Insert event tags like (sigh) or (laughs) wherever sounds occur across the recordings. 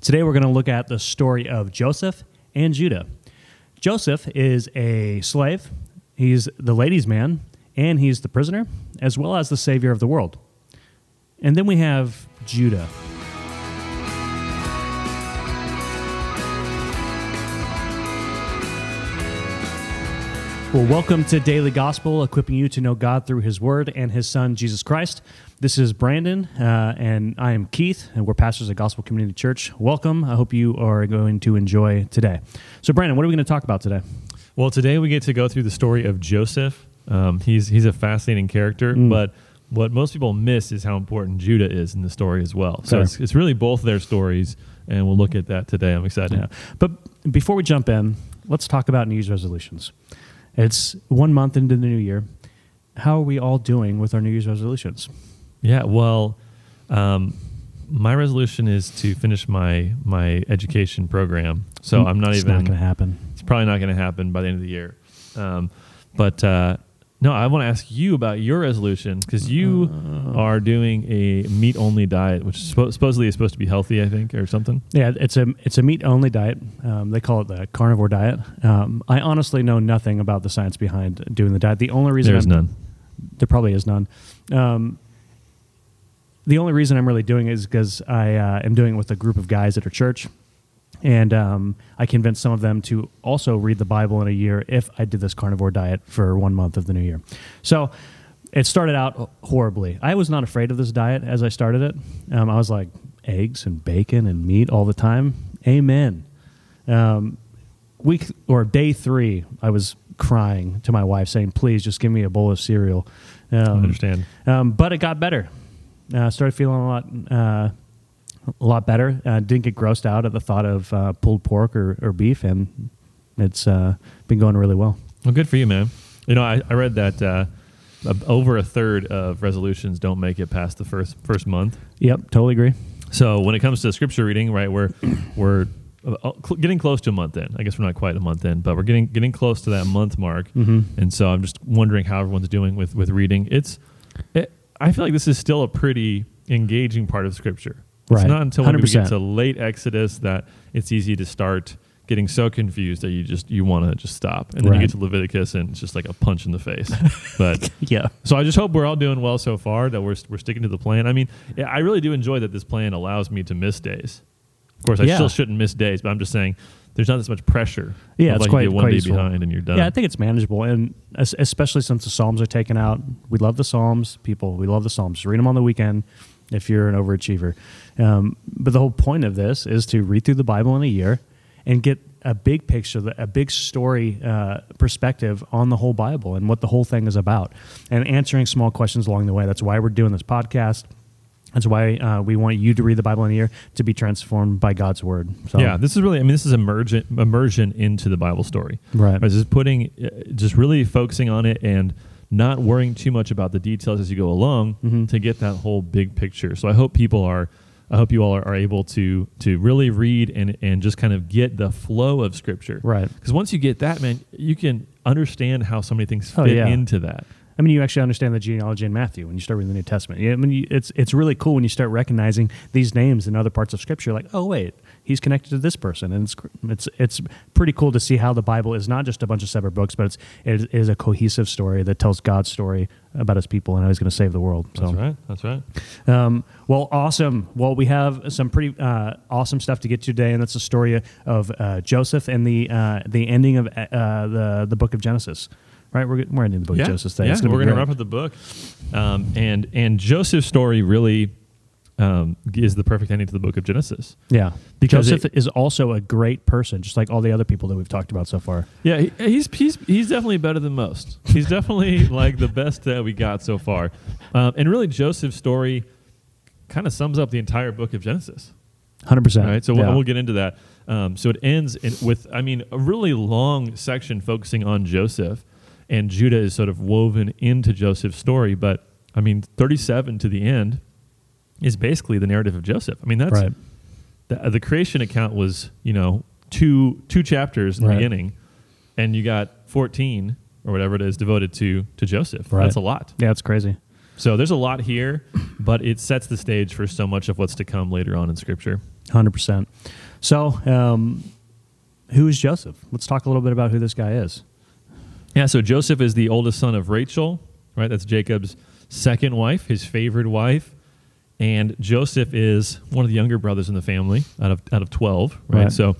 Today we're going to look at the story of Joseph and Judah. Joseph is a slave, he's the ladies' man, and he's the prisoner, as well as the savior of the world. And then we have Judah. Well, welcome to Daily Gospel, equipping you to know God through His Word and His Son, Jesus Christ. This is Brandon, uh, and I am Keith, and we're pastors at Gospel Community Church. Welcome. I hope you are going to enjoy today. So, Brandon, what are we going to talk about today? Well, today we get to go through the story of Joseph. Um, he's he's a fascinating character, Mm. but what most people miss is how important Judah is in the story as well. So it's, it's really both their stories, and we'll look at that today. I'm excited. Yeah. But before we jump in, let's talk about New Year's resolutions. It's one month into the new year. How are we all doing with our New Year's resolutions? Yeah, well, um, my resolution is to finish my my education program. So I'm not it's even. not going to happen. It's probably not going to happen by the end of the year. Um, but uh, no, I want to ask you about your resolution because you Uh. are doing a meat only diet, which suppo- supposedly is supposed to be healthy, I think, or something. Yeah, it's a it's a meat only diet. Um, they call it the carnivore diet. Um, I honestly know nothing about the science behind doing the diet. The only reason There's I'm- none. There probably is none. Um, the only reason I'm really doing it is because I uh, am doing it with a group of guys at our church, and um, I convinced some of them to also read the Bible in a year if I did this carnivore diet for one month of the new year. So it started out horribly. I was not afraid of this diet as I started it. Um, I was like eggs and bacon and meat all the time. Amen. Um, week or day three, I was crying to my wife, saying, "Please, just give me a bowl of cereal." I Um, understand. um, but it got better. Uh, started feeling a lot, uh, a lot better. Uh, didn't get grossed out at the thought of uh, pulled pork or, or beef, and it's uh, been going really well. Well, good for you, man. You know, I, I read that uh, over a third of resolutions don't make it past the first first month. Yep, totally agree. So when it comes to scripture reading, right, we're we're uh, getting close to a month in. I guess we're not quite a month in, but we're getting getting close to that month mark. Mhm. And so I'm just wondering how everyone's doing with with reading. It's it, I feel like this is still a pretty engaging part of scripture. It's not until when we 100%. get to late Exodus that it's easy to start getting so confused that you just you want to just stop. And then you get to Leviticus and it's just like a punch in the face. but (laughs) Yeah, so I just hope we're all doing well so far. That we're we're sticking to the plan. I mean, I really do enjoy that this plan allows me to miss days. Of course, I Yeah. still shouldn't miss days, but I'm just saying there's not this much pressure. Yeah, it's like quite- you get one quite day useful. behind and you're done. yeah. I think it's manageable, and especially since the Psalms are taken out. We love the Psalms, people. We love the Psalms. Just read them on the weekend if you're an overachiever. Um, but the whole point of this is to read through the Bible in a year and get a big picture, a big story uh, perspective on the whole Bible and what the whole thing is about, and answering small questions along the way. That's why we're doing this podcast. That's why uh, we want you to read the Bible in a year to be transformed by God's word. So, yeah, this is really. I mean, this is immersion immersion into the Bible story. Right. This is putting, uh, just really focusing on it and not worrying too much about the details as you go along Mhm. to get that whole big picture. So I hope people are. I hope you all are, are able to to really read and and just kind of get the flow of Scripture. Right. Because once you get that, man, you can understand how so many things Oh, fit yeah. into that. I mean, you actually understand the genealogy in Matthew when you start reading the New Testament. Yeah, I mean, you, it's it's really cool when you start recognizing these names in other parts of Scripture. Like, oh wait, he's connected to this person, and it's it's it's pretty cool to see how the Bible is not just a bunch of separate books, but it's it is a cohesive story that tells God's story about His people and how He's going to save the world. So, That's right. That's right. um, well, awesome. Well, we have some pretty uh, awesome stuff to get to today, and that's the story of uh, Joseph and the uh, the ending of uh, the the book of Genesis. Right, we're we're ending the book yeah, of Genesis today. yeah. Gonna we're going to wrap up the book, um, and and Joseph's story really um, is the perfect ending to the book of Genesis. Yeah, Because Joseph it- is also a great person, just like all the other people that we've talked about so far. Yeah, he, he's he's he's definitely better than most. He's (laughs) definitely like the best that we got so far, um, and really Joseph's story kind of sums up the entire book of Genesis. Hundred percent. Right. so we'll, we'll get into that. Um, so it ends in, with, I mean, a really long section focusing on Joseph, and Judah is sort of woven into Joseph's story. But I mean, 37 to the end is basically the narrative of Joseph. I mean, that's right. the, the creation account was, you know, two two chapters in the Right. beginning, and you got 14 or whatever it is devoted to to Joseph. Right. That's a lot. Yeah, it's crazy. So there's a lot here. (coughs) but it sets the stage for so much of what's to come later on in Scripture. Hundred percent. So, um, who is Joseph? Let's talk a little bit about who this guy is. Yeah, so Joseph is the oldest son of Rachel, right? That's Jacob's second wife, his favorite wife. And Joseph is one of the younger brothers in the family out of out of 12, right? Right. So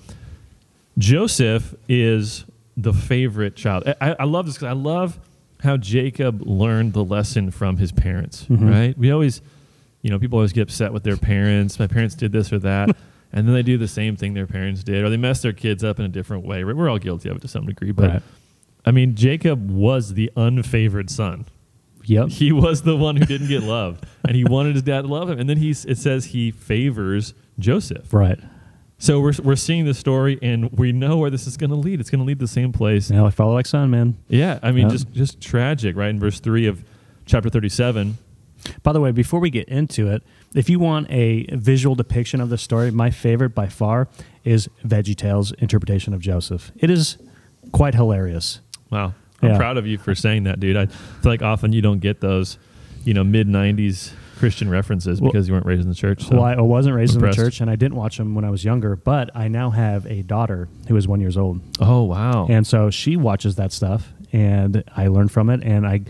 Joseph is the favorite child. I, I love this because I love how Jacob learned the lesson from his parents, Mhm. right? We always, you know, people always get upset with their parents. My parents did this or that. (laughs) and then they do the same thing their parents did, or they mess their kids up in a different way. We're all guilty of it to some degree. But Right. I mean, Jacob was the unfavored son. Yep. He was the one who didn't get loved, and he wanted his dad to love him. And then he's it says he favors Joseph. Right. So we're we're seeing the story, and we know where this is going to lead. It's going to lead the same place. Now, like follow like son, man. Yeah, I mean, Yeah. just just tragic, right? In verse three of chapter thirty-seven. By the way, before we get into it, if you want a visual depiction of the story, my favorite by far is VeggieTales' interpretation of Joseph. It is quite hilarious. Wow, I'm Yeah. proud of you for saying that, dude. I feel like often you don't get those, you know, mid '90s Christian references Well- because you weren't raised in the church. So. well, I wasn't raised impressed. in the church, and I didn't watch them when I was younger. But I now have a daughter who is one years old, oh wow, and so she watches that stuff, and I learn from it, and I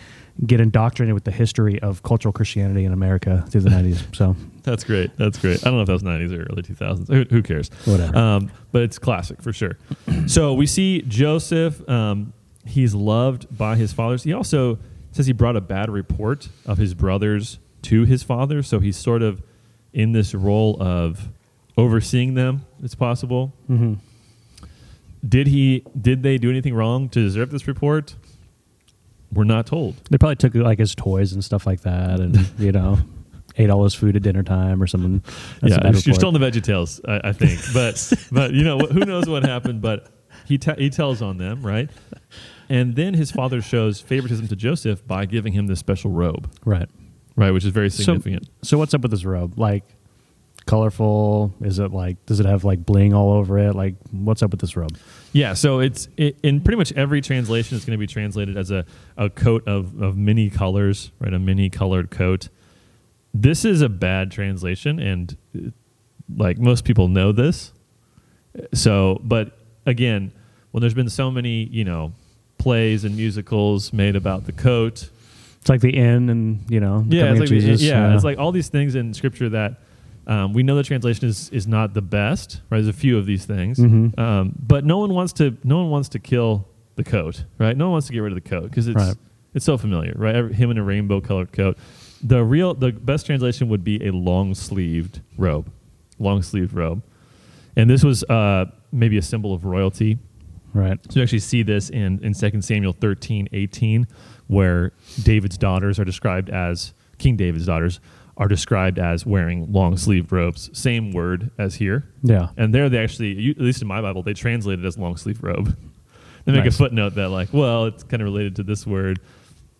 get indoctrinated with the history of cultural Christianity in America through the (laughs) '90s. So That's great. That's great. I don't know if that was 90s or early 2000s. Who, who cares? Whatever. Um, but it's classic for sure. (clears throat) so we see Joseph. Um, he's loved by his fathers. He also says he brought a bad report of his brothers to his father. So he's sort of in this role of overseeing them. It's possible. mhm. Did he? Did they do anything wrong to deserve this report? We're not told. they probably took like his toys and stuff like that, and (laughs) you know. Ate all his food at dinner time or something. That's yeah, you're, report. still in the Veggie Tales, I, I think. But but you know wh- who knows what happened? But he te- he tells on them, right? And then his father shows favoritism to Joseph by giving him this special robe, right. right? Which is very significant. So what's up with this robe? Like colorful? Is it like does it have like bling all over it? Like what's up with this robe? yeah, so it's it, in pretty much every translation, it's going to be translated as a, a coat of, of many colors, right? A many colored coat. This is a bad translation, and uh, like most people know this. So, but again, when there's been so many, you know, plays and musicals made about the coat, It's like the inn and you know the yeah, it's like the- Jesus. yeah, it's like all these things in scripture that um, we know the translation is is not the best. Right, there's a few of these things, Mhm. um, but no one wants to no one wants to kill the coat, right? No one wants to get rid of the coat because it's Right. it's so familiar, right? Every, him in a rainbow colored coat. The real the best translation would be a long sleeved robe, long sleeved robe, and this was uh, maybe a symbol of royalty. Right. So you actually see this in, in 2 Samuel 13, 18, where David's daughters are described as, King David's daughters are described as wearing long sleeved robes. Same word as here. Yeah. And there they actually, at least in my Bible, they translate it as long sleeve robe. (laughs) They make Nice. a footnote that like, well, it's kind of related to this word.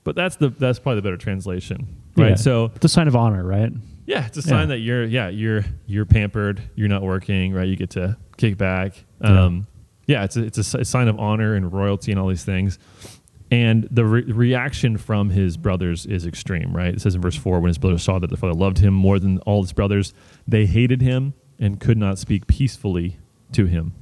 But that's the that's probably the better translation. Right. Yeah. So It's a sign of honor, right? yeah, it's a sign Yeah. that you're yeah you're you're pampered. You're not working right. You get to kick back. Yeah. Um, yeah, it's a, it's a sign of honor and royalty and all these things. And the re- reaction from his brothers is extreme, right? It says in verse four, when his brothers saw that the father loved him more than all his brothers, they hated him and could not speak peacefully to him.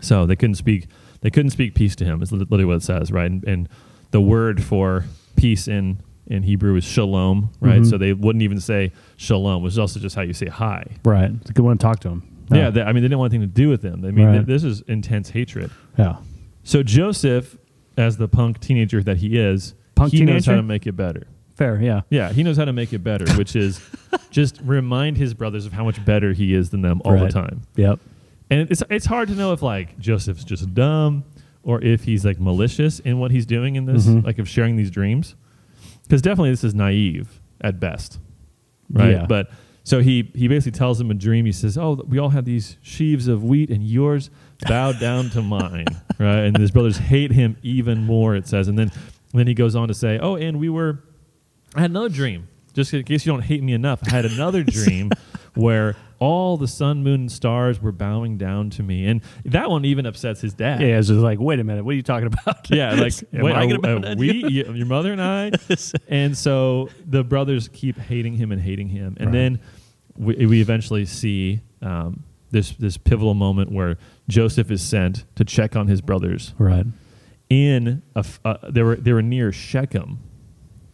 So they couldn't speak. They couldn't speak peace to him. Is literally what it says, right? And, and the word for peace in in Hebrew is shalom, right? Mhm. So they wouldn't even say shalom, which is also just how you say hi. Right. It's a good one to talk to him. Yeah, they, I mean, they didn't want anything to do with them. I mean, Right. th- this is intense hatred. yeah. So Joseph, as the punk teenager that he is, Punk he knows how to make it better. Fair. Yeah. Yeah, he knows how to make it better, which is (laughs) just remind his brothers of how much better he is than them all Right. the time. Yep. And it's it's hard to know if like Joseph's just dumb or if he's like malicious in what he's doing in this, Mhm. like of sharing these dreams. Because definitely this is naive at best, right? Yeah. But so he he basically tells him a dream. He says, "Oh, we all have these sheaves of wheat, and yours bowed down to mine." (laughs) Right? And his brothers hate him even more. It says, and then and then he goes on to say, "Oh, and we were." I had another dream. Just in case you don't hate me enough, I had another (laughs) dream where all the sun, moon, and stars were bowing down to me. And that one even upsets his dad. Yeah, it's just like, wait a minute, what are you talking about? (laughs) Yeah, like (laughs) Am wait, I are- bow uh, we, you? your mother and I, (laughs) and so the brothers keep hating him and hating him, and Right. then we, we eventually see um, this this pivotal moment where Joseph is sent to check on his brothers Right. in a uh, they were they were near Shechem,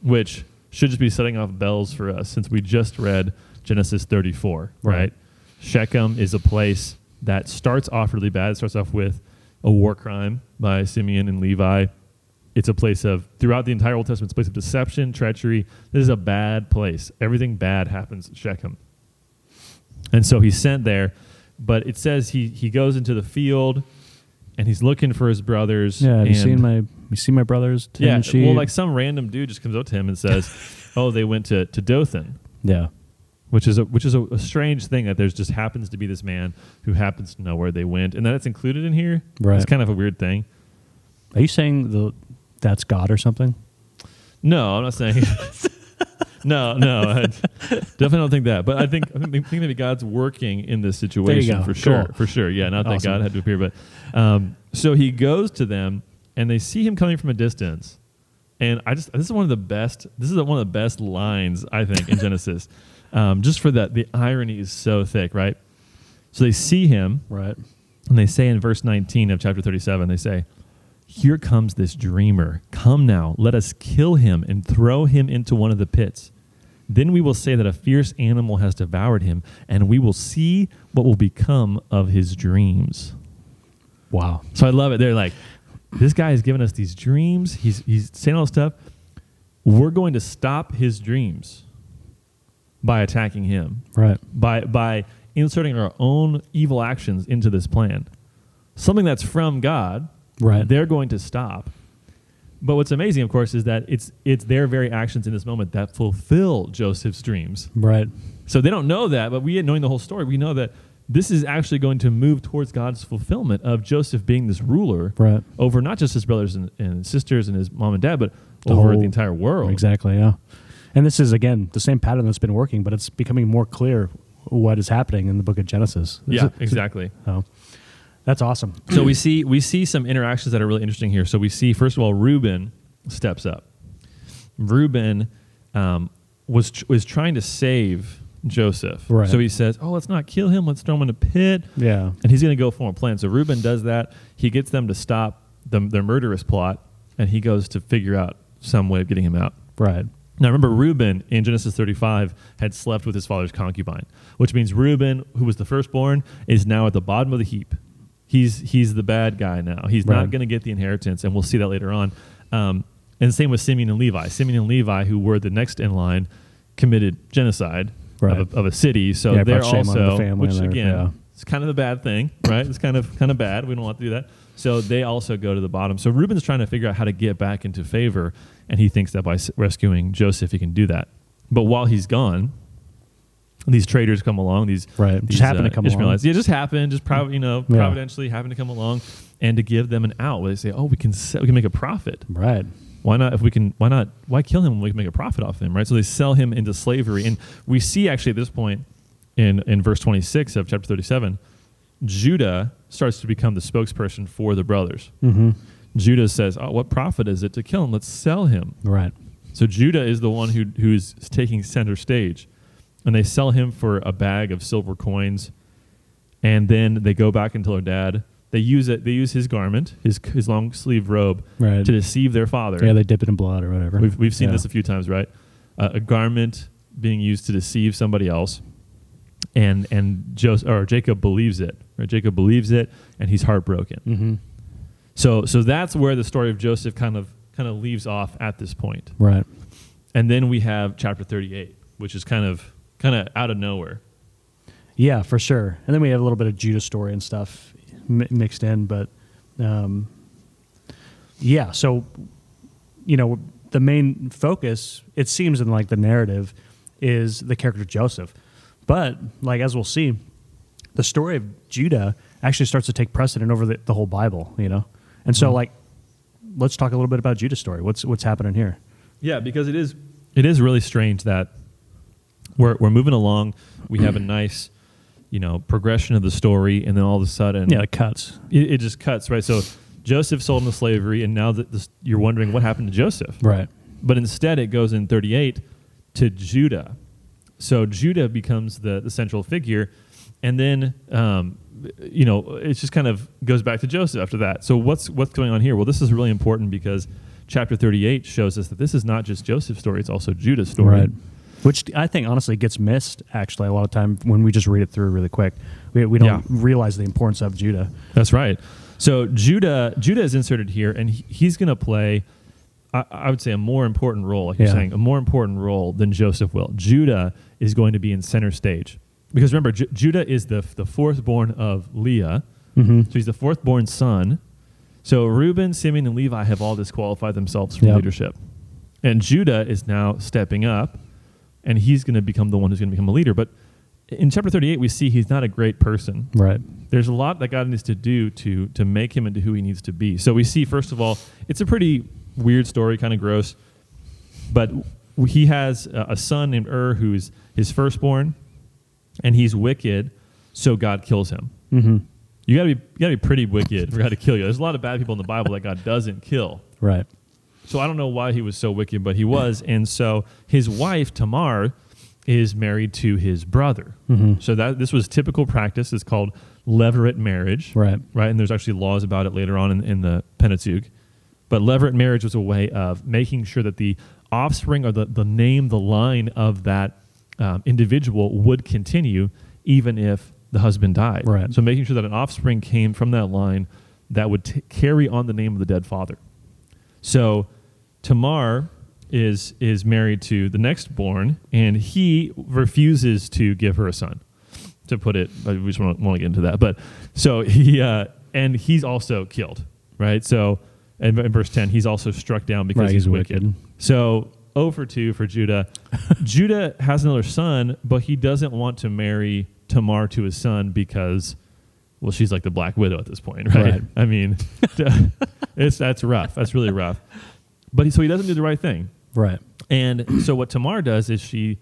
which should just be setting off bells for us since we just read Genesis 34, right? Right. Shechem is a place that starts off really bad. It starts off with a war crime by Simeon and Levi. It's a place of throughout the entire Old Testament, it's a place of deception, treachery. This is a bad place. Everything bad happens at Shechem. And so he's sent there, but it says he he goes into the field and he's looking for his brothers. Yeah, have you seen my you seen my brothers? Tim yeah, well, like some random dude just comes up to him and says, (laughs) "Oh, they went to to Dothan," yeah, which is a which is a, a strange thing that there's just happens to be this man who happens to know where they went, and that it's included in here. Right. It's kind of a weird thing. are you saying the that's God or something? No, I'm not saying. (laughs) no, no, I definitely don't think that. But I think I think, that God's working in this situation for sure, Cool. for sure. Yeah, not that God had to appear, but um, so he goes to them, and they see him coming from a distance. And I just this is one of the best. This is one of the best lines I think in Genesis, um, just for that the irony is so thick, right? So they see him, Right. and they say in verse 19 of chapter 37, they say, Here comes this dreamer. Come now, let us kill him and throw him into one of the pits. Then we will say that a fierce animal has devoured him, and we will see what will become of his dreams. Wow. So I love it. They're like, this guy has given us these dreams. He's, he's saying all this stuff. We're going to stop his dreams by attacking him Right. by by inserting our own evil actions into this plan. Something that's from God, Right. they're going to stop. But what's amazing, of course, is that it's it's their very actions in this moment that fulfill Joseph's dreams. Right. So they don't know that, but we, knowing the whole story, we know that this is actually going to move towards God's fulfillment of Joseph being this ruler Right. over not just his brothers and, and sisters and his mom and dad, but The over whole- the entire world. Exactly. Yeah. And this is again the same pattern that's been working, but it's becoming more clear what is happening in the book of Genesis. Yeah, exactly. Oh, that's awesome. so we see we see some interactions that are really interesting here. So we see first of all Reuben steps up. Reuben um, was tr- was trying to save Joseph. Right. So he says, "Oh, let's not kill him. Let's throw him in a pit." Yeah. And he's going to go form a plan. So Reuben does that. He gets them to stop the, their murderous plot, and he goes to figure out some way of getting him out. Right. Now remember, Reuben in Genesis 35 had slept with his father's concubine, which means Reuben, who was the firstborn, is now at the bottom of the heap. He's he's the bad guy now. He's Right. not going to get the inheritance, and we'll see that later on. Um, and same with Simeon and Levi. Simeon and Levi, who were the next in line, committed genocide Right. of, a, of a city. So Yeah, they're brought shame on the also, family which again, yeah. it's kind of a bad thing, right? It's kind of kind of bad. We don't want to do that. So they also go to the bottom. So Reuben's trying to figure out how to get back into favor, and he thinks that by rescuing Joseph, he can do that. But while he's gone, these traders come along. These Right. Just these, happen to uh, come Ishmaelites. Yeah, just happen, just prov- you know, Yeah. providentially happen to come along, and to give them an out. Where they say, "Oh, we can se- we can make a profit. Right. Why not? If we can, why not? Why kill him when we can make a profit off him, right?" So they sell him into slavery, and we see actually at this point in in verse twenty six of chapter thirty seven, Judah starts to become the spokesperson for the brothers. Mm-hmm. Judah says, "Oh, what profit is it to kill him? Let's sell him." Right. So Judah is the one who who's taking center stage, and they sell him for a bag of silver coins, and then they go back and tell their dad. They use it. They use his garment, his his long sleeve robe, Right. to deceive their father. Yeah, they dip it in blood or whatever. We've we've seen Yeah. this a few times, right? Uh, a garment being used to deceive somebody else, and and Joseph or Jacob believes it. Right? Jacob believes it, and he's heartbroken. Mm-hmm. So so that's where the story of Joseph kind of kind of leaves off at this point. Right. And then we have chapter 38, which is kind of kind of out of nowhere. Yeah, for sure. And then we have a little bit of Judah story and stuff mi mixed in, but um, yeah. So you know, the main focus it seems in like the narrative is the character Joseph, but like as we'll see, the story of Judah actually starts to take precedent over the, the whole Bible. You know, and so Mhm. like let's talk a little bit about Judah's story. What's what's happening here? Yeah, because it is it is really strange that we're we're moving along. We have a (clears throat) nice you know progression of the story, and then all of a sudden, Yeah, it cuts. it, it just cuts right. So Joseph sold into slavery, and now that this, you're wondering what happened to Joseph, Right. but instead it goes in 38 to Judah. So Judah becomes the, the central figure, and then um, you know it just kind of goes back to Joseph after that. So what's what's going on here? Well, this is really important because chapter 38 shows us that this is not just Joseph's story; it's also Judah's story. Right. Which I think honestly gets missed actually a lot of time when we just read it through really quick. We, we don't Yeah. realize the importance of Judah. That's right. So Judah Judah is inserted here, and he, he's going to play. I, I would say a more important role, like you're saying, a more important role than Joseph will. Judah is going to be in center stage because remember, Ju- Judah is the the fourth born of Leah, Mm-hmm. so he's the fourth born son. So Reuben, Simeon, and Levi have all disqualified themselves from Yep. leadership, and Judah is now stepping up, and he's going to become the one who's going to become a leader. But in chapter 38, we see he's not a great person Right. there's a lot that God needs to do to to make him into who he needs to be. So we see first of all, it's a pretty weird story, kind of gross, but he has a son named Ur who's his firstborn, and he's wicked, so God kills him. Mm-hmm. You gotta be you gotta be pretty wicked for God to kill you. There's a lot of bad people in the Bible that God doesn't kill. Right. So I don't know why he was so wicked, but he was. And so his wife Tamar is married to his brother. Mm-hmm. So that this was typical practice. It's called levirate marriage, Right. right? And there's actually laws about it later on in, in the Pentateuch. But levirate marriage was a way of making sure that the offspring or the, the name, the line of that um, individual would continue even if the husband died. Right. So making sure that an offspring came from that line that would t- carry on the name of the dead father. So Tamar is is married to the next born, and he refuses to give her a son. To put it, we just want to get into that. But so he uh, and he's also killed, right? So in, in verse ten, he's also struck down because Right, he's, he's wicked. wicked. So over two for Judah. (laughs) Judah has another son, but he doesn't want to marry Tamar to his son because, well, she's like the Black Widow at this point, (laughs) right? Right. I mean, (laughs) it's that's rough. That's really rough. But he, so he doesn't do the right thing. Right. And so what Tamar does is she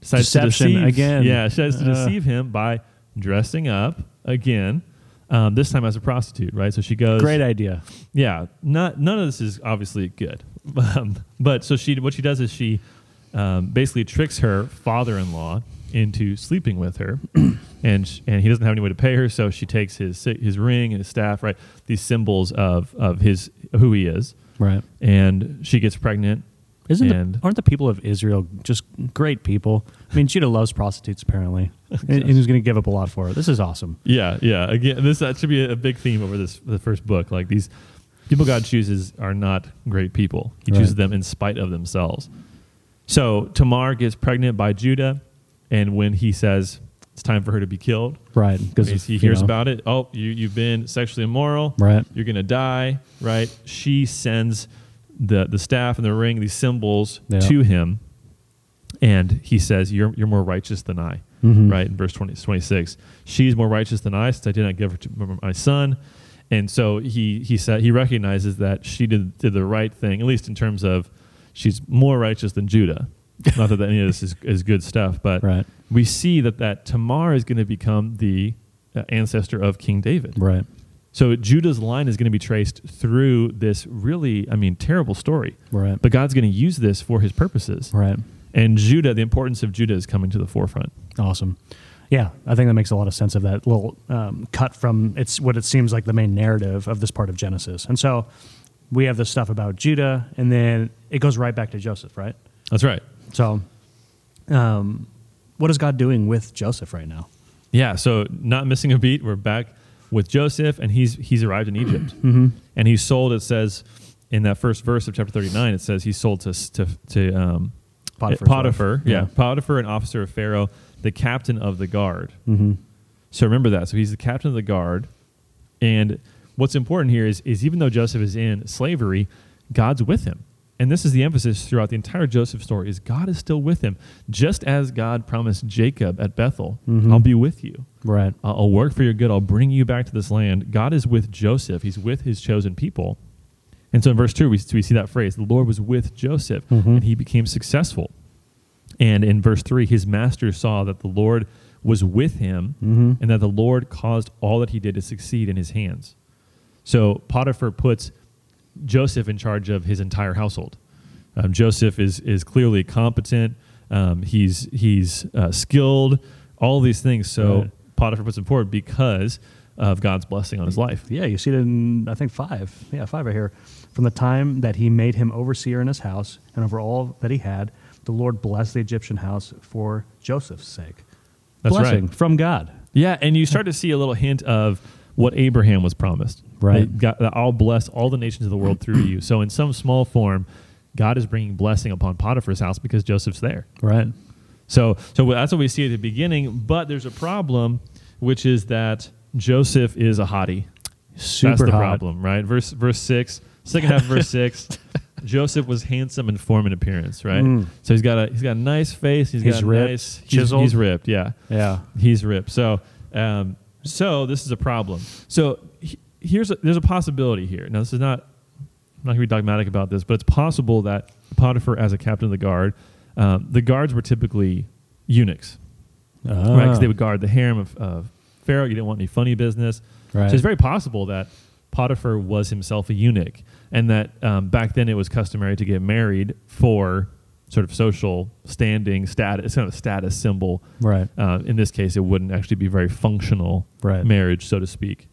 decides Deception to deceive again. Yeah, she decides to Uh. deceive him by dressing up again. Um, this time as a prostitute, right? So she goes. Great idea. Yeah, not none of this is obviously good, (laughs) um, but so she what she does is she um, basically tricks her father-in-law into sleeping with her, (clears throat) and sh- and he doesn't have any way to pay her, so she takes his his ring and his staff, right? These symbols of of his who he is, Right. and she gets pregnant. Isn't the, aren't the people of Israel just great people? I mean, Judah loves prostitutes apparently, (laughs) and, and he's going to give up a lot for her. This is awesome. Yeah, yeah. Again, this that should be a, big theme over this the first book. Like these people God chooses are not great people. He Right. chooses them in spite of themselves. So Tamar gets pregnant by Judah, and when he says it's time for her to be killed, Right. Because he hears about it. Oh, you you've been sexually immoral. Right. You're gonna die. Right. She sends the the staff and the ring, these symbols, Yeah. to him, and he says, "You're you're more righteous than I." Mhm. Right in verse 20, 26. She's more righteous than I, since I did not give her to my son. And so he he said he recognizes that she did did the right thing, at least in terms of she's more righteous than Judah. (laughs) Not that any of this is, is good stuff, but Right. we see that that Tamar is going to become the uh, ancestor of King David. Right. So Judah's line is going to be traced through this really, I mean, terrible story. Right. But God's going to use this for His purposes. Right. And Judah, the importance of Judah is coming to the forefront. Awesome. Yeah, I think that makes a lot of sense of that little um, cut from it's what it seems like the main narrative of this part of Genesis. And so we have this stuff about Judah, and then it goes right back to Joseph, right? That's right. So, um, what is God doing with Joseph right now? Yeah. So not missing a beat, we're back with Joseph, and he's he's arrived in Egypt, (clears throat) Mm-hmm. and he's sold. It says in that first verse of chapter thirty nine, it says he's sold to to to um, Potiphar's Potiphar, yeah. Yeah. Potiphar, an officer of Pharaoh, the captain of the guard. Mm-hmm. So remember that. So he's the captain of the guard. And what's important here is, is even though Joseph is in slavery, God's with him. And this is the emphasis throughout the entire Joseph story is God is still with him. Just as God promised Jacob at Bethel, Mhm. I'll be with you. Right. I'll, I'll work for your good. I'll bring you back to this land. God is with Joseph. He's with his chosen people. And so in verse 2, we, we see that phrase the Lord was with Joseph, Mhm. and he became successful. And in verse 3, his master saw that the Lord was with him, Mm-hmm. and that the Lord caused all that he did to succeed in his hands. So Potiphar puts Joseph in charge of his entire household. Um, Joseph is is clearly competent. Um, he's he's uh, skilled. All these things. So Right. Potiphar puts him forward because of God's blessing on his life. Yeah, you see it in I think five. Yeah, five right here. From the time that he made him overseer in his house and over all that he had, the Lord blessed the Egyptian house for Joseph's sake. That's Blessing right. from God. Yeah, and you start to see a little hint of what Abraham was promised. Right. God, I'll bless all the nations of the world through you. So in some small form, God is bringing blessing upon Potiphar's house because Joseph's there. Right. So, so that's what we see at the beginning. But there's a problem, which is that Joseph is a hottie. Super that's the hot. problem, right? Verse verse six, second half of verse (laughs) six. Joseph was handsome in form and appearance, right? Mm. So he's got a he's got a nice face. He's got a ripped, nice, he's, chiseled. he's ripped, yeah. Yeah. He's ripped. So, um, so this is a problem. So here's a, there's a possibility here. Now this is not I'm not going to be dogmatic about this, but it's possible that Potiphar, as a captain of the guard, um, the guards were typically eunuchs, right? Because Ah. they would guard the harem of, of Pharaoh. You didn't want any funny business. Right. So it's very possible that Potiphar was himself a eunuch, and that um, back then it was customary to get married for sort of social standing status, it's kind of a status symbol. Right. Uh, in this case, it wouldn't actually be very functional Right. marriage, so to speak.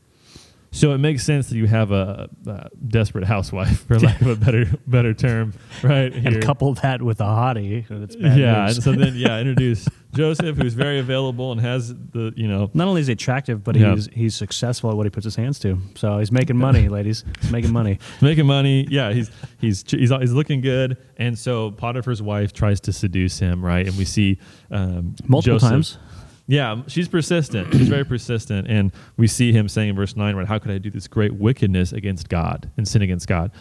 So it makes sense that you have a, a desperate housewife, for lack of a better better term, right? And here. couple that with a hottie. and bad yeah, news. and so then yeah, (laughs) introduce Joseph, who's very available and has the you know Not only is he attractive, but Yeah. he's he's successful at what he puts his hands to. So he's making money, ladies. He's making money. (laughs) making money. Yeah, he's he's he's he's looking good, and so Potiphar's wife tries to seduce him, right? And we see um, Multiple Joseph- times. Yeah, she's persistent. She's very persistent, and we see him saying in verse nine, right? How could I do this great wickedness against God and sin against God?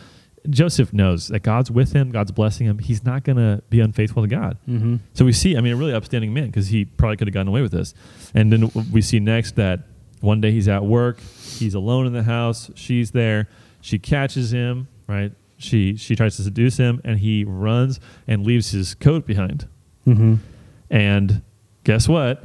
Joseph knows that God's with him, God's blessing him. He's not going to be unfaithful to God. Mm-hmm. So we see, I mean, a really upstanding man because he probably could have gotten away with this. And then we see next that one day he's at work, he's alone in the house, she's there, she catches him, right? She she tries to seduce him, and he runs and leaves his coat behind. Mm-hmm. And guess what?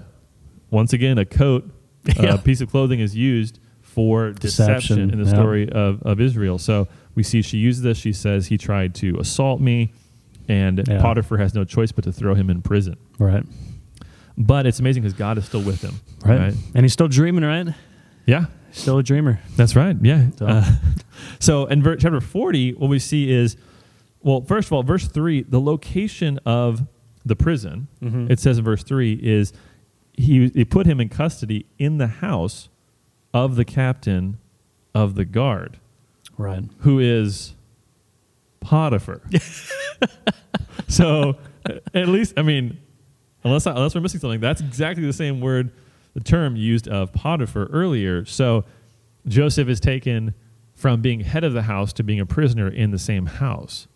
Once again, a coat, (laughs) Yeah. a piece of clothing is used for deception, Deception, in the yeah. story of, of Israel. So we see she uses this. She says he tried to assault me, and Yeah. Potiphar has no choice but to throw him in prison. Right. But it's amazing because God is still with him. right. And he's still dreaming, right? Yeah, Still a dreamer. that's right. Yeah. So- Uh, (laughs) so in ver- chapter 40, what we see is, well, first of all, verse 3, the location of the prison, Mhm. it says in verse 3, is he, he put him in custody in the house of the captain of the guard, Right. who is Potiphar. (laughs) so at least, I mean, unless, I, unless we're missing something, that's exactly the same word, the term used of Potiphar earlier. So Joseph is taken from being head of the house to being a prisoner in the same house.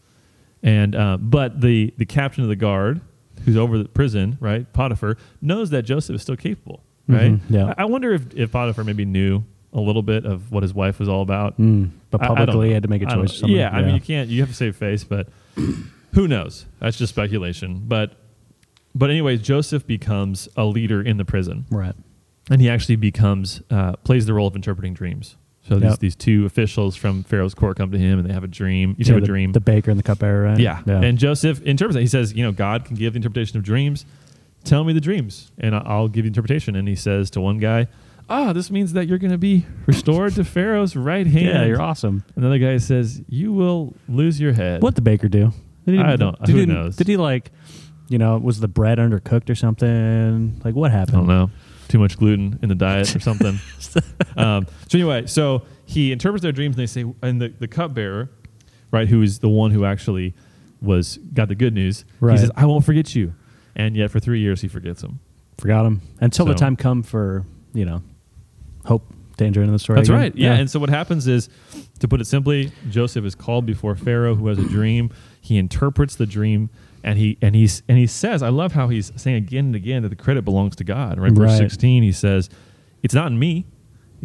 And uh, but the the captain of the guard, who's over the prison, right, Potiphar, knows that Joseph is still capable, right? Mhm, yeah. I, I wonder if, if Potiphar maybe knew a little bit of what his wife was all about. Mm. But I- I publicly, he had to make a choice. or Yeah. I mean, you can't. You have to save face, but who knows? That's just speculation. But but anyways, Joseph becomes a leader in the prison, right. and he actually becomes uh, plays the role of interpreting dreams. So these Yep. these two officials from Pharaoh's court come to him, and they have a dream. Each Yeah, have a dream. The baker and the cupbearer, right? yeah. and Joseph interprets it. He says, you know, God can give the interpretation of dreams. Tell me the dreams, and I- I'll give you the interpretation. And he says to one guy, Ah, this means that you're going to be restored to Pharaoh's right hand. yeah, you're awesome. Another guy says, "You will lose your head." What the baker do? Did I don't- Did who he, knows? Did he like, you know, was the bread undercooked or something? Like what happened? I happened? don't know. Too much gluten in the diet or something. (laughs) um, so anyway, so he interprets their dreams, and they say, and the, the cupbearer, right, who is the one who actually was got the good news, Right. he says, "I won't forget you," and yet for three years he forgets him. Forgot him until the time come for you know, hope, danger in the story. That's again. right. Yeah. And so what happens is, to put it simply, Joseph is called before Pharaoh, who has a dream. He interprets the dream, and he and he's and he says, I love how he's saying again and again that the credit belongs to God. Right. Verse Right. sixteen, he says, "It's not in me.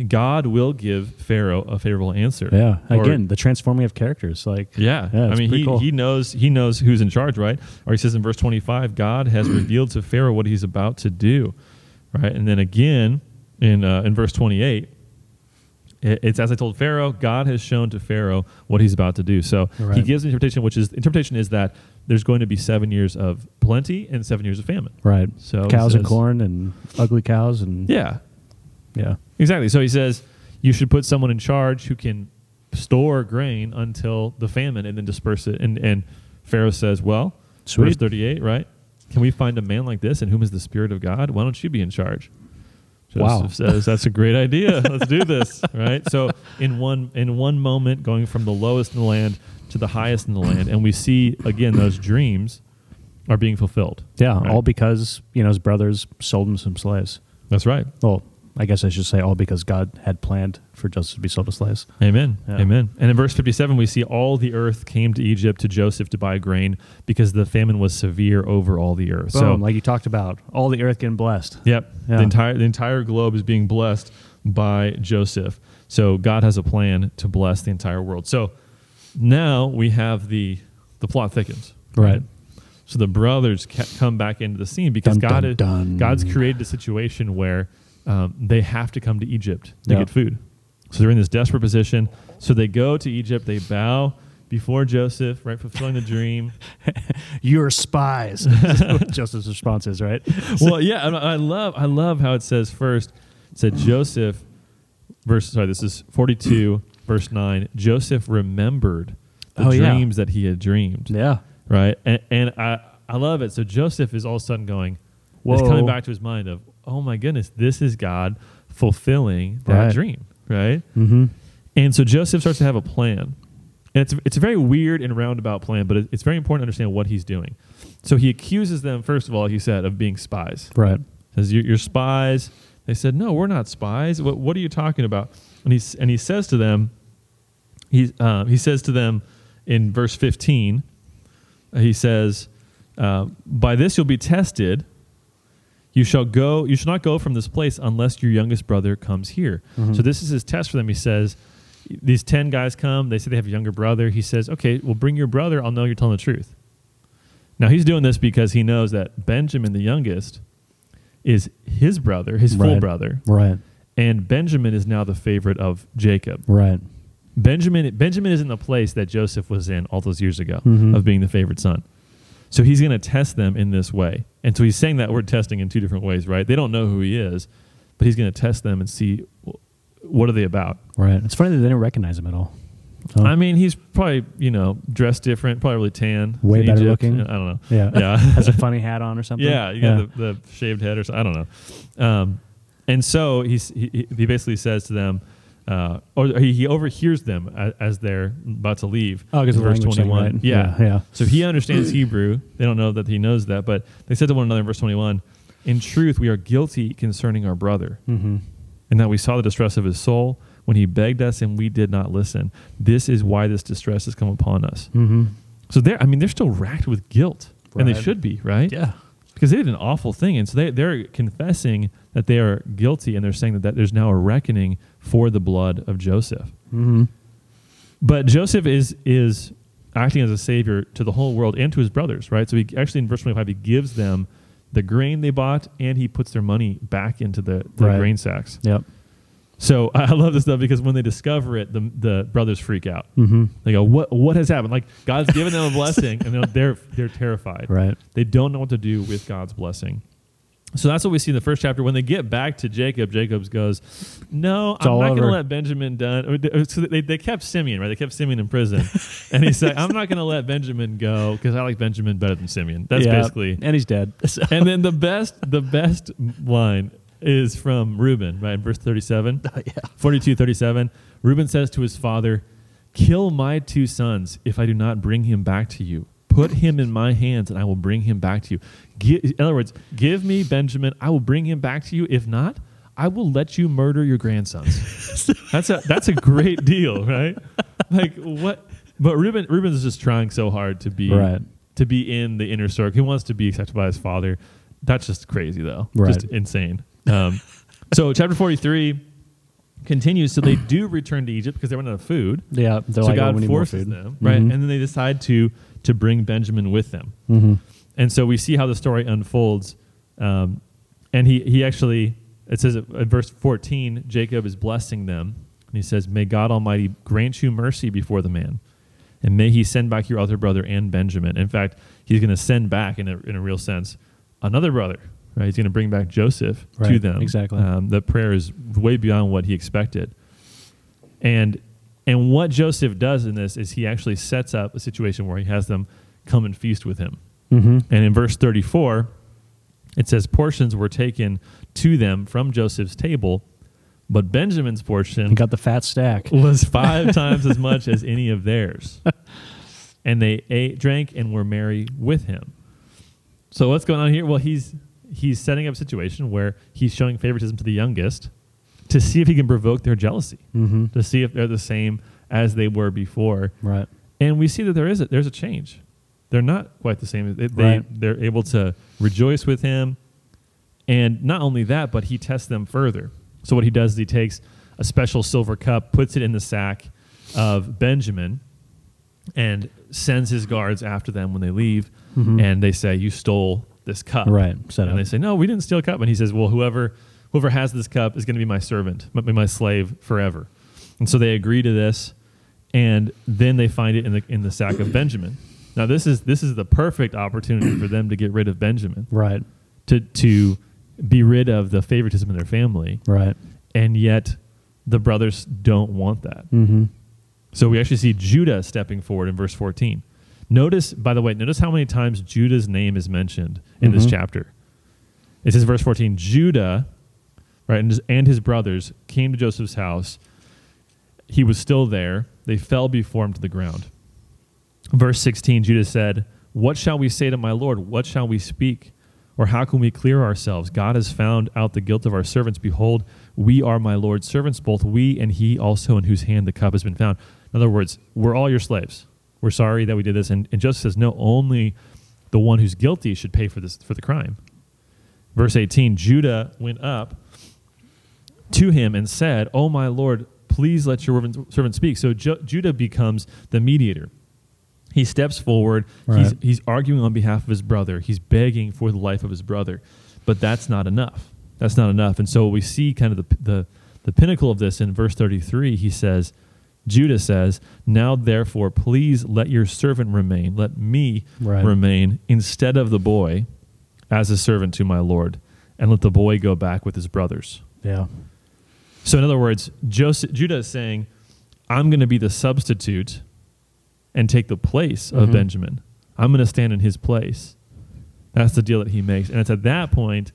God will give Pharaoh a favorable answer." Yeah. Or- Again, the transforming of characters. Like yeah, Yeah, I mean, he, cool. he knows he knows who's in charge, right? Or he says in verse twenty five, God has (clears throat) revealed to Pharaoh what he's about to do. right? And then again in uh, in verse 28, it- it's as I told Pharaoh, God has shown to Pharaoh what he's about to do. So he gives an interpretation, which is interpretation is that there's going to be seven years of plenty and seven years of famine. Right. So cows and corn and ugly cows and Yeah, yeah. exactly. So he says you should put someone in charge who can store grain until the famine and then disperse it. And and Pharaoh says, well, verse 38, right? Can we find a man like this in whom is the spirit of God? Why don't you be in charge? Joseph Wow. says that's a great idea. Let's do this, (laughs) right? So in one in one moment, going from the lowest in the land to the highest in the land, and we see again those dreams are being fulfilled. Yeah, Right. all because you know his brothers sold him some slaves. That's right. Well, I guess I should say all because God had planned for Joseph to be sold as slaves. Amen. Yeah. Amen. And in verse 57, we see all the earth came to Egypt to Joseph to buy grain because the famine was severe over all the earth. So, So, like you talked about, all the earth getting blessed. yep, Yeah. the entire the entire globe is being blessed by Joseph. So God has a plan to bless the entire world. So now we have the the plot thickens. Right. So the brothers come back into the scene because Dun, God dun, is, dun. God's created a situation where um, they have to come to Egypt to Yeah. get food. So they're in this desperate position. So they go to Egypt. They bow before Joseph, right, fulfilling the dream. (laughs) You're spies. (laughs) What Joseph's response is, right? (laughs) well, yeah, and I love I love how it says first. It said Joseph, verse sorry, this is forty two, verse nine. Joseph remembered the Oh, yeah. dreams that he had dreamed. Yeah. right? And, and I, I love it. So Joseph is all of a sudden going, it's Whoa. coming back to his mind of, oh my goodness, this is God fulfilling that Right. dream, right? Mm-hmm. And so Joseph starts to have a plan. And it's, it's a very weird and roundabout plan, but it, it's very important to understand what he's doing. So he accuses them, first of all, he said, of being spies. Right. Says, you're, you're spies. They said, no, we're not spies. What, what are you talking about? And, he's, and he says to them, he, uh, he says to them in verse 15, he says, uh, by this you'll be tested. You shall go. You shall not go from this place unless your youngest brother comes here. Mhm. So this is his test for them. He says, these ten guys come. They say they have a younger brother. He says, okay, well, bring your brother. I'll know you're telling the truth. Now he's doing this because he knows that Benjamin, the youngest, is his brother, his full brother, Right. and Benjamin is now the favorite of Jacob. Right. Benjamin Benjamin is in the place that Joseph was in all those years ago Mhm. of being the favorite son. So he's going to test them in this way. And so he's saying that word testing in two different ways, right? They don't know who he is, but he's going to test them and see what are they about. Right. It's funny that they didn't recognize him at all. So, I mean, he's probably, you know, dressed different, probably really tan. Way better Egypt. looking. I don't know. yeah. (laughs) Yeah. Has a funny hat on or something. Yeah, you got The, the shaved head or something. I don't know. Um, and so he's, he, he basically says to them, uh, or he, he overhears them as, as they're about to leave. Oh, because in of the language thing, right? Yeah. Yeah. yeah. So he understands Hebrew. They don't know that he knows that, but they said to one another in verse 21, In truth, we are guilty concerning our brother, Mm-hmm. and that we saw the distress of his soul when he begged us and we did not listen. This is why this distress has come upon us. Mm-hmm. So they're, I mean, they're still racked with guilt, and they should be, right? Yeah. because they did an awful thing, and so they they're confessing that they are guilty, and they're saying that, that there's now a reckoning for the blood of Joseph. Mm-hmm. But Joseph is is acting as a savior to the whole world and to his brothers, right? So he actually in verse 25 he gives them the grain they bought and he puts their money back into the, the Right. grain sacks. Yep. So (laughs) I love this stuff because when they discover it, the the brothers freak out. Mm-hmm. They go, "What what has happened?" Like God's given them a blessing, and they're they're, they're terrified. (laughs) Right. They don't know what to do with God's blessing. So that's what we see in the first chapter. When they get back to Jacob, Jacob goes, "No, It's I'm not going to let Benjamin done." Uh, so they, they kept Simeon, right? They kept Simeon in prison, (laughs) and he said, "I'm not going to let Benjamin go because I like Benjamin better than Simeon." That's Yeah. basically. And he's dead. (laughs) So- And then the best, the best line is from Reuben, right? Verse 37. (laughs) yeah. 42 37 Reuben says to his father, Kill my two sons if I do not bring him back to you. Put him in my hands and I will bring him back to you. Gi- in other words, give me Benjamin, I will bring him back to you. If not, I will let you murder your grandsons. (laughs) that's a that's a great deal, right? Like what but Reuben Reuben is just trying so hard to be Right. to be in the inner circle. He wants to be accepted by his father. That's just crazy though. Right. Just insane. Um, so chapter 43 continues. So they do return to Egypt because they run out of food. Yeah. So like, God forces them, right? Mhm. And then they decide to to bring Benjamin with them. Mm-hmm. And so we see how the story unfolds um, and he he actually it says in verse 14 Jacob is blessing them and he says may God Almighty grant you mercy before the man and may he send back your other brother and Benjamin in fact he's going to send back in a, in a real sense another brother right he's going to bring back Joseph to them exactly. um, the prayer is way beyond what he expected and and what Joseph does in this is he actually sets up a situation where he has them come and feast with him Mm-hmm. and in verse 34, it says, Portions were taken to them from Joseph's table, but Benjamin's portion Got the fat stack. was five (laughs) times as much as any of theirs. (laughs) And they ate, drank, and were merry with him. So what's going on here? Well, he's he's setting up a situation where he's showing favoritism to the youngest to see if he can provoke their jealousy, Mm-hmm. to see if they're the same as they were before. Right. And we see that there is a, there's a change. They're not quite the same. They, they Right. they're able to rejoice with him, and not only that, but he tests them further. So what he does is he takes a special silver cup, puts it in the sack of Benjamin, and sends his guards after them when they leave, Mhm. and they say, "You stole this cup." Right. Set and up. they say, "No, we didn't steal a cup." And he says, "Well, whoever whoever has this cup is going to be my servant, be my slave forever." And so they agree to this, and then they find it in the in the sack of Benjamin. Now this is this is the perfect opportunity for them to get rid of Benjamin, Right. to to be rid of the favoritism in their family, Right. and yet the brothers don't want that. Mm-hmm. So we actually see Judah stepping forward in verse 14. Notice, by the way, notice how many times Judah's name is mentioned in this Mhm. chapter. It says, verse 14, Judah, right, and his, and his brothers came to Joseph's house. He was still there. They fell before him to the ground. Verse 16, Judah said, What shall we say to my Lord? What shall we speak? Or how can we clear ourselves? God has found out the guilt of our servants. Behold, we are my Lord's servants, both we and he also, in whose hand the cup has been found. In other words, we're all your slaves. We're sorry that we did this. And, and Joseph says, No, only the one who's guilty should pay for this for the crime. Verse 18, Judah went up to him and said, Oh my Lord, please let your servant- speak. So Ju- Judah becomes the mediator. He steps forward. He's, he's arguing on behalf of his brother. He's begging for the life of his brother. But that's not enough. That's not enough. And so we see kind of the, the, the pinnacle of this in verse 33. He says, Judah says, Now therefore, please let your servant remain. Let me Right. remain instead of the boy as a servant to my Lord, and let the boy go back with his brothers. Yeah. So, in other words, Joseph, Judah is saying, I'm going to be the substitute and take the place of Mhm. Benjamin. I'm going to stand in his place. That's the deal that he makes. And it's at that point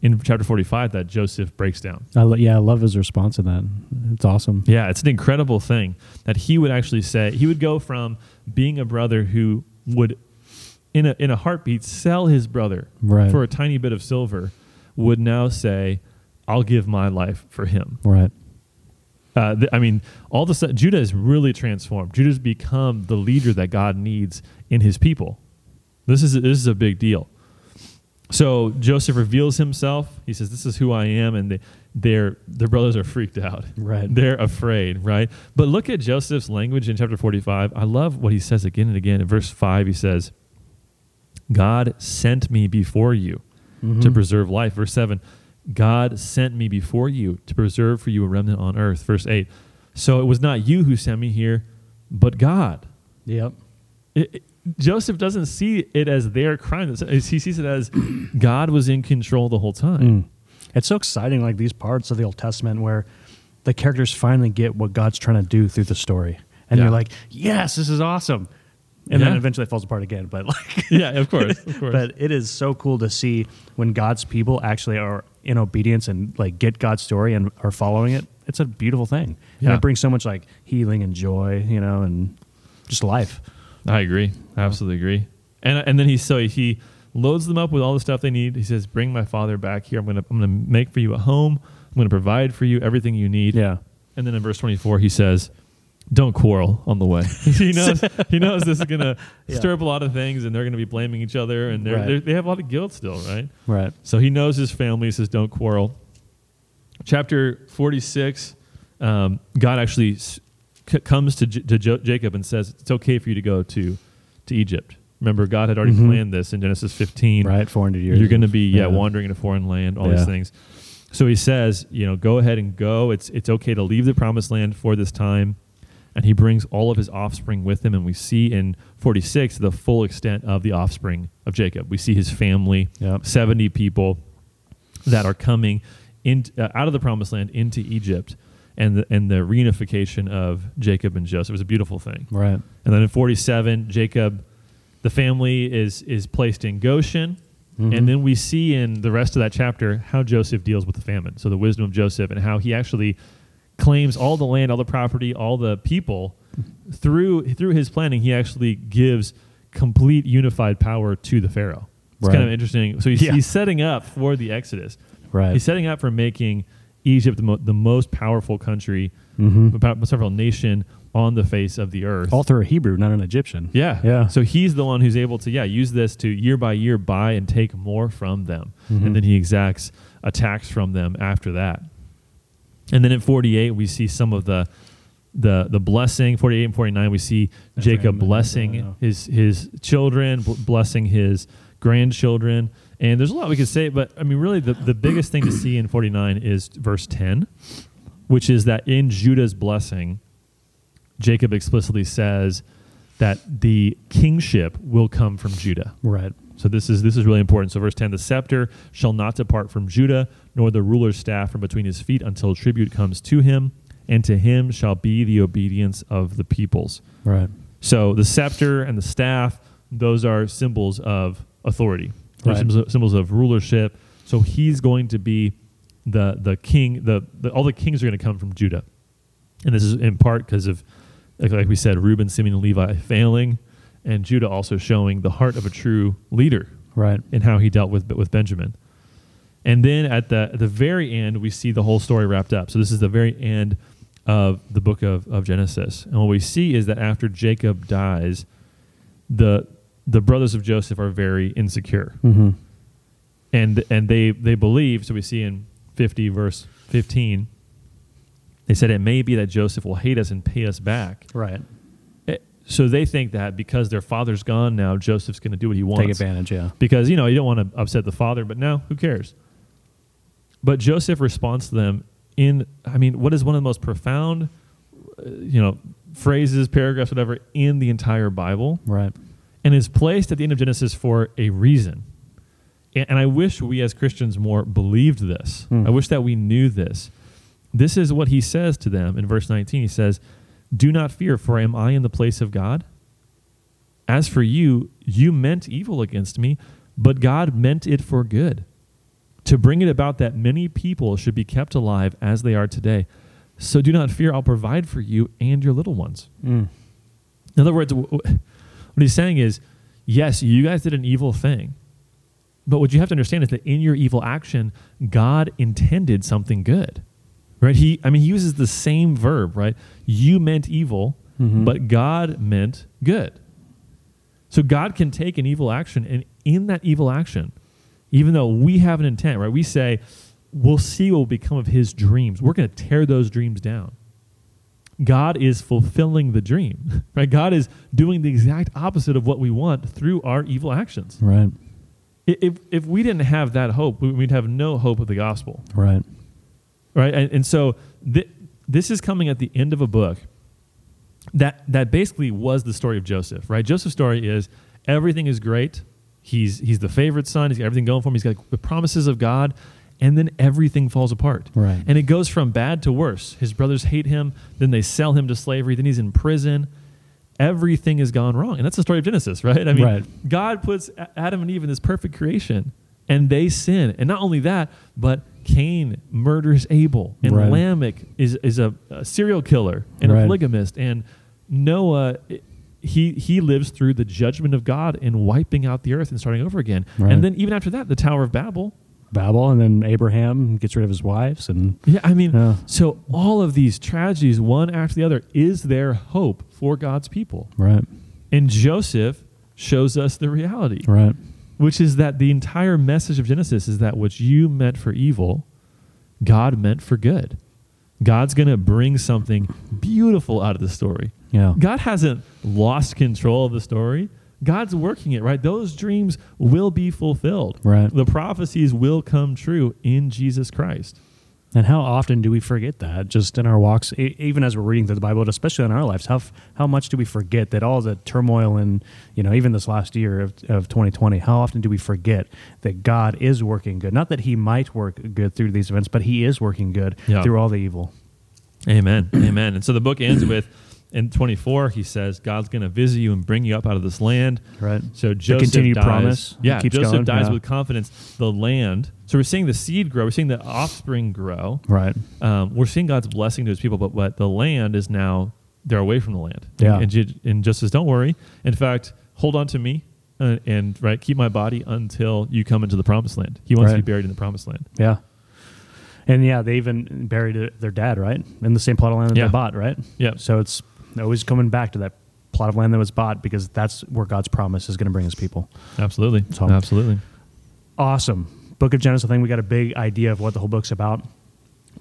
in chapter 45 that Joseph breaks down. I lo- yeah, I love his response to that. It's awesome. Yeah, it's an incredible thing that he would actually say, he would go from being a brother who would, in a, in a heartbeat, sell his brother Right. for a tiny bit of silver, would now say, I'll give my life for him. Right. Uh, th- I mean, all of a sudden, Judah is really transformed. Judah's become the leader that God needs in his people. This is this is a big deal. So Joseph reveals himself. He says, "This is who I am," and they, their their brothers are freaked out. Right. (laughs) They're afraid, right? But look at Joseph's language in chapter forty-five. I love what he says again and again. In verse five, he says, "God sent me before you." to Mhm. preserve life. Verse 7 God sent me before you to preserve for you a remnant on earth. Verse 8 So it was not you who sent me here, but God. Yep. It- it- Joseph doesn't see it as their crime. He sees it as (clears throat) God was in control the whole time. Mm. It's so exciting, like these parts of the Old Testament where the characters finally get what God's trying to do through the story, and Yeah. you're like, "Yes, this is awesome," and then eventually it falls apart again. But like, (laughs) Yeah, of course. Of (laughs) course. but it is so cool to see when God's people actually are in obedience and like get God's story and are following it. It's a beautiful thing, Yeah. and it brings so much like healing and joy, you know, and just life. I agree. I absolutely agree. And and then he so he loads them up with all the stuff they need. He says, "Bring my father back here. I'm gonna I'm gonna make for you a home. I'm gonna provide for you everything you need." Yeah, And then in verse 24, he says, "Don't quarrel on the way." (laughs) he knows (laughs) he knows this is gonna Yeah. stir up a lot of things, and they're gonna be blaming each other, and they're, Right. they're, they have a lot of guilt still, right? right. So he knows his family. He says, "Don't quarrel." Chapter 46, um, God actually c- comes to, J- to Jo- Jacob and says, "It's okay for you to go to to Egypt. Remember, God had already Mhm. planned this in Genesis 15. Right, 400 years. You're going to be yeah, Yeah. wandering in a foreign land, all Yeah. these things. So he says, you know, go ahead and go. It's it's okay to leave the promised land for this time. And he brings all of his offspring with him, and we see in 46 the full extent of the offspring of Jacob. We see his family, Yep. 70 people that are coming in, uh, out of the promised land into Egypt, and the, and the reunification of Jacob and Joseph. It was a beautiful thing. Right. And then in 47, Jacob, the family is is placed in Goshen. Mhm. And then we see in the rest of that chapter how Joseph deals with the famine. So the wisdom of Joseph and how he actually claims all the land, all the property, all the people. Through through his planning, he actually gives complete unified power to the Pharaoh. It's kind of interesting. So he's, Yeah. he's setting up for the Exodus. Right. He's setting up for making Egypt the, mo- the most powerful country, Mhm. most powerful nation on the face of the earth. All through a Hebrew, not an Egyptian. Yeah. Yeah. So he's the one who's able to, yeah, use this to year by year buy and take more from them. Mhm. And then he exacts a tax from them after that. And then in 48, we see some of the the the blessing 48 and 49 we see That's jacob right. blessing his his children bl- blessing his grandchildren and there's a lot we could say but i mean really the, the biggest thing to see in 49 is verse 10 which is that in judah's blessing jacob explicitly says that the kingship will come from judah Right. so this is this is really important. So verse 10, the scepter shall not depart from Judah, nor the ruler's staff from between his feet until tribute comes to him, and to him shall be the obedience of the peoples. Right. So the scepter and the staff, those are symbols of authority. They're Right. symbols, of, symbols of rulership. So he's going to be the the king. The, the all the kings are going to come from Judah, and this is in part because of like, like we said, Reuben, Simeon, and Levi failing, and Judah also showing the heart of a true leader Right. in how he dealt with with Benjamin. And then at the at the very end, we see the whole story wrapped up. So this is the very end of the book of, of Genesis. And what we see is that after Jacob dies, the the brothers of Joseph are very insecure. Mm-hmm. And and they they believe, so we see in 50 verse 15, they said it may be that Joseph will hate us and pay us back. Right. Eh, So they think that because their father's gone now, Joseph's going to do what he wants Take advantage. Yeah. because you know you don't want to upset the father but now who cares but joseph responds to them in i mean what is one of the most profound uh, you know phrases paragraphs whatever in the entire bible. Right. and is placed at the end of genesis for a reason. And, and i wish we as christians more believed this. Hmm. i wish that we knew this. This is what he says to them in verse 19 he says do not fear for am i in the place of god? As for you, you meant evil against me, but God meant it for good, to bring it about that many people should be kept alive as they are today. So do not fear, I'll provide for you and your little ones. Mm. In other words, wh- wh- what he's saying is, yes, you guys did an evil thing, but what you have to understand is that in your evil action, God intended something good. Right? He I mean he uses the same verb, right? You meant evil, Mhm. but God meant good. So God can take an evil action and in that evil action, even though we have an intent, right? We say, we'll see what will become of his dreams. We're going to tear those dreams down. God is fulfilling the dream, (laughs) right? God is doing the exact opposite of what we want through our evil actions. Right. If, if we didn't have that hope, we- we'd have no hope of the gospel, Right. right? And, and so thi- this is coming at the end of a book that, that basically was the story of Joseph, right? Joseph's story is everything is great. He's, he's the favorite son. He's got everything going for him. He's got the promises of God. And then everything falls apart. Right. And it goes from bad to worse. His brothers hate him. Then they sell him to slavery. Then he's in prison. Everything has gone wrong. And that's the story of Genesis, (laughs) right? I mean, Right. God puts Adam and Eve in this perfect creation and they sin. And not only that, but Cain murders Abel. And Right. Lamech is, is a, a serial killer and a polygamist. And Noah, he, he lives through the judgment of God and wiping out the earth and starting over again. Right. And then even after that, the Tower of Babel. Babel, and then Abraham gets rid of his wives, and Yeah, I mean, Yeah. so all of these tragedies, one after the other, is there hope for God's people? right. And Joseph shows us the reality, Right. which is that the entire message of Genesis is that what you meant for evil, God meant for good. God's going to bring something beautiful out of the story. Yeah. God hasn't lost control of the story. God's working it, right? Those dreams will be fulfilled. Right. The prophecies will come true in Jesus Christ. And how often do we forget that just in our walks, e- even as we're reading through the Bible, especially in our lives? How, f- how much do we forget that all the turmoil and, you know, even this last year of, of 2020, how often do we forget that God is working good? Not that he might work good through these events, but he is working good Yeah. through all the evil. Amen. Amen. And so the book ends with in 24, he says, God's going to visit you and bring you up out of this land. Right. So Joseph continued dies. promise Yeah, Joseph going, dies yeah. with confidence. The land. So we're seeing the seed grow. We're seeing the offspring grow. Right. Um, we're seeing God's blessing to His people, but but the land is now they're away from the land. Yeah. And, and, and just says, don't worry. In fact, hold on to me. uh, and right, keep my body until you come into the promised land. He wants to be buried in the promised land. Yeah. And yeah, they even buried their dad, right? In the same plot of land that Yeah. they bought, right? Yeah. So it's always coming back to that plot of land that was bought because that's where God's promise is going to bring his people. Absolutely. So- Absolutely. Awesome. Book of Genesis, I think we got a big idea of what the whole book's about.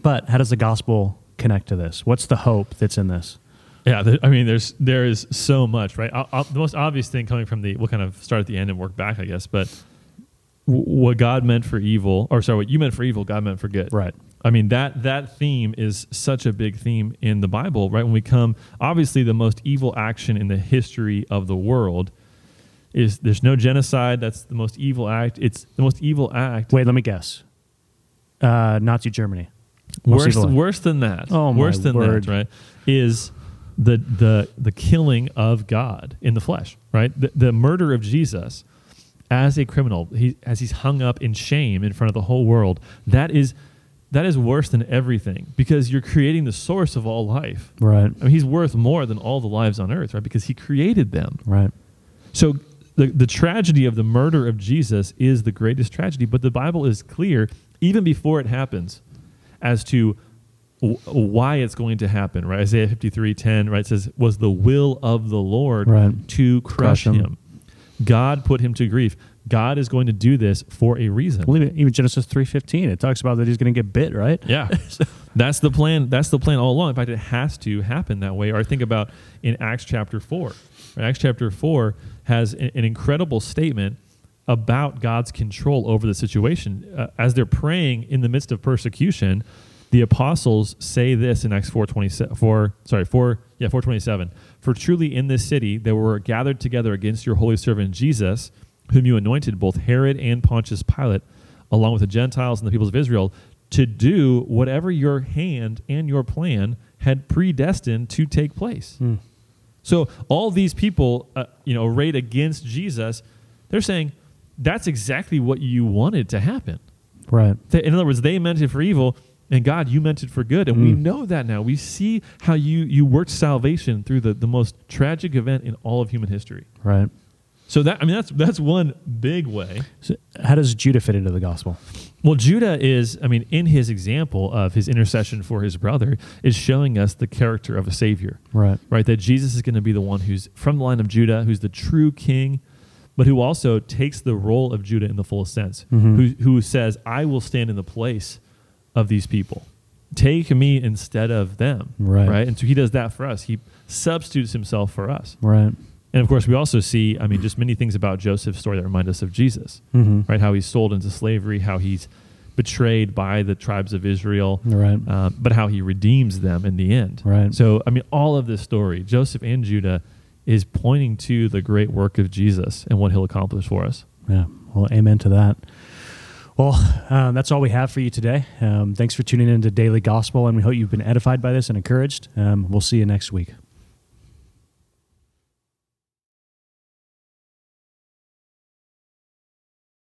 But how does the gospel connect to this? What's the hope that's in this? Yeah, th- I mean, there's there is so much, right? I, I, the most obvious thing coming from the we'll kind of start at the end and work back, I guess. But w- what God meant for evil, or sorry, what you meant for evil, God meant for good. Right. I mean that that theme is such a big theme in the Bible, right? When we come, obviously, the most evil action in the history of the world is there's no genocide. That's the most evil act. It's the most evil act. Wait, let me guess. Uh, Nazi Germany. Most worse, worse than that. Oh, my worse than word. that, right? Is the the the killing of God in the flesh, right? The, the murder of Jesus as a criminal, he as he's hung up in shame in front of the whole world. That is that is worse than everything because you're creating the source of all life. Right. I mean, he's worth more than all the lives on earth, right? Because he created them. Right. So the, the tragedy of the murder of Jesus is the greatest tragedy, but the Bible is clear even before it happens as to w- why it's going to happen, right? Isaiah 53:10, right, says was the will of the Lord Right. to crush, Crush him. him. God put him to grief. God is going to do this for a reason. Well, even, even Genesis 3.15, it talks about that he's going to get bit, right? Yeah, (laughs) that's the plan. That's the plan all along. In fact, it has to happen that way. Or I think about in Acts chapter four. Right? Acts chapter four has an incredible statement about God's control over the situation. Uh, as they're praying in the midst of persecution, the apostles say this in Acts four twenty four. Sorry, four yeah four twenty seven. For truly in this city there were gathered together against your holy servant Jesus, whom you anointed, both Herod and Pontius Pilate, along with the Gentiles and the peoples of Israel, to do whatever your hand and your plan had predestined to take place. Hmm. So all these people, uh, you know, arrayed against Jesus, they're saying that's exactly what you wanted to happen. Right. In other words, they meant it for evil, and God, you meant it for good, and we Mm. know that now. We see how you you worked salvation through the, the most tragic event in all of human history. Right. So that I mean, that's that's one big way. So how does Judah fit into the gospel? Well, Judah is, I mean, in his example of his intercession for his brother, is showing us the character of a savior. Right. right? That Jesus is going to be the one who's from the line of Judah, who's the true king, but who also takes the role of Judah in the fullest sense, Mhm. who, who says, I will stand in the place of these people. Take me instead of them. Right. Right. And so he does that for us. He substitutes himself for us. Right. And of course, we also see, I mean, just many things about Joseph's story that remind us of Jesus, Mm-hmm. right? How he's sold into slavery, how he's betrayed by the tribes of Israel, Right. um, but how he redeems them in the end. Right. So, I mean, all of this story, Joseph and Judah, is pointing to the great work of Jesus and what he'll accomplish for us. Yeah. Well, amen to that. Well, um, that's all we have for you today. Um, thanks for tuning in to Daily Gospel, and we hope you've been edified by this and encouraged. Um, we'll see you next week.